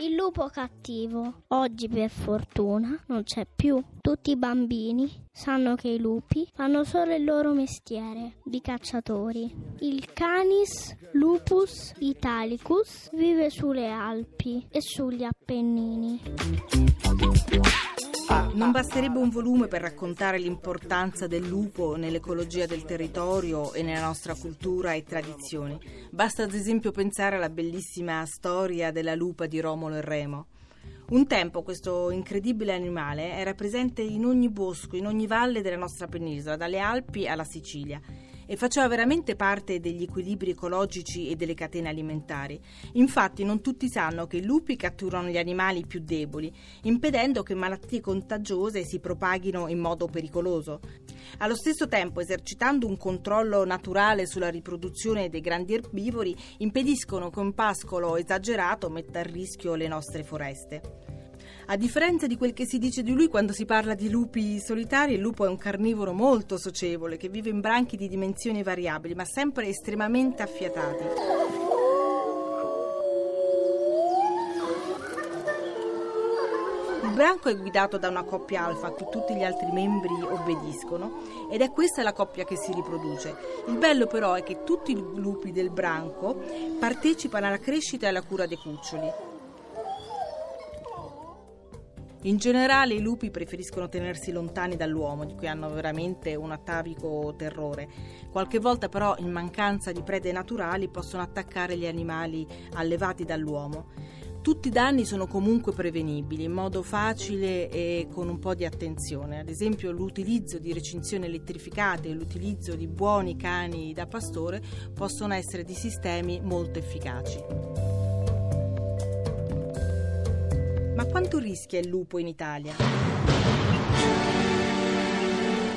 il lupo cattivo. Oggi per fortuna non c'è più. Tutti i bambini sanno che i lupi fanno solo il loro mestiere di cacciatori. Il Canis lupus italicus vive sulle Alpi e sugli Appennini. Non basterebbe un volume per raccontare l'importanza del lupo nell'ecologia del territorio e nella nostra cultura e tradizioni. Basta ad esempio pensare alla bellissima storia della lupa di Romolo e Remo. Un tempo questo incredibile animale era presente in ogni bosco, in ogni valle della nostra penisola, dalle Alpi alla Sicilia e faceva veramente parte degli equilibri ecologici e delle catene alimentari. Infatti non tutti sanno che i lupi catturano gli animali più deboli, impedendo che malattie contagiose si propaghino in modo pericoloso. Allo stesso tempo, esercitando un controllo naturale sulla riproduzione dei grandi erbivori, impediscono che un pascolo esagerato metta a rischio le nostre foreste. A differenza di quel che si dice di lui quando si parla di lupi solitari, il lupo è un carnivoro molto socievole che vive in branchi di dimensioni variabili, ma sempre estremamente affiatati. Il branco è guidato da una coppia alfa a cui tutti gli altri membri obbediscono ed è questa la coppia che si riproduce. Il bello però è che tutti i lupi del branco partecipano alla crescita e alla cura dei cuccioli. In generale i lupi preferiscono tenersi lontani dall'uomo, di cui hanno veramente un atavico terrore. Qualche volta però, in mancanza di prede naturali, possono attaccare gli animali allevati dall'uomo. Tutti i danni sono comunque prevenibili in modo facile e con un po' di attenzione. Ad esempio l'utilizzo di recinzioni elettrificate e l'utilizzo di buoni cani da pastore possono essere di sistemi molto efficaci. Ma quanto rischia il lupo in Italia?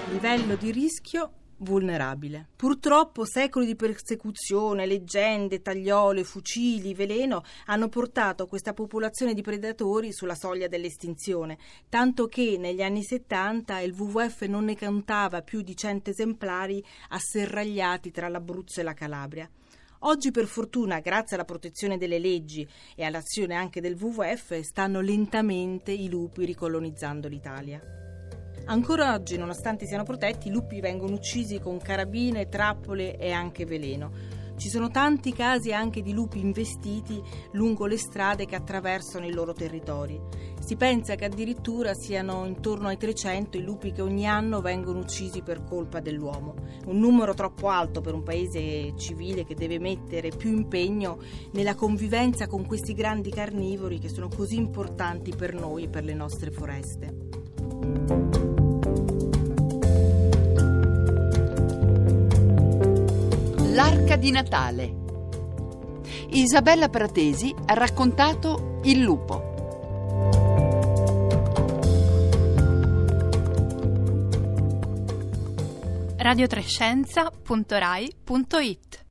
Livello di rischio vulnerabile. Purtroppo secoli di persecuzione, leggende, tagliole, fucili, veleno hanno portato questa popolazione di predatori sulla soglia dell'estinzione, tanto che negli anni 70 il WWF non ne contava più di 100 esemplari asserragliati tra l'Abruzzo e la Calabria. Oggi per fortuna, grazie alla protezione delle leggi e all'azione anche del WWF, stanno lentamente i lupi ricolonizzando l'Italia. Ancora oggi, nonostante siano protetti, i lupi vengono uccisi con carabine, trappole e anche veleno. Ci sono tanti casi anche di lupi investiti lungo le strade che attraversano i loro territori. Si pensa che addirittura siano intorno ai 300 i lupi che ogni anno vengono uccisi per colpa dell'uomo. Un numero troppo alto per un paese civile che deve mettere più impegno nella convivenza con questi grandi carnivori che sono così importanti per noi e per le nostre foreste. Di Natale. Isabella Pratesi ha raccontato Il lupo. radiotrescienza.rai.it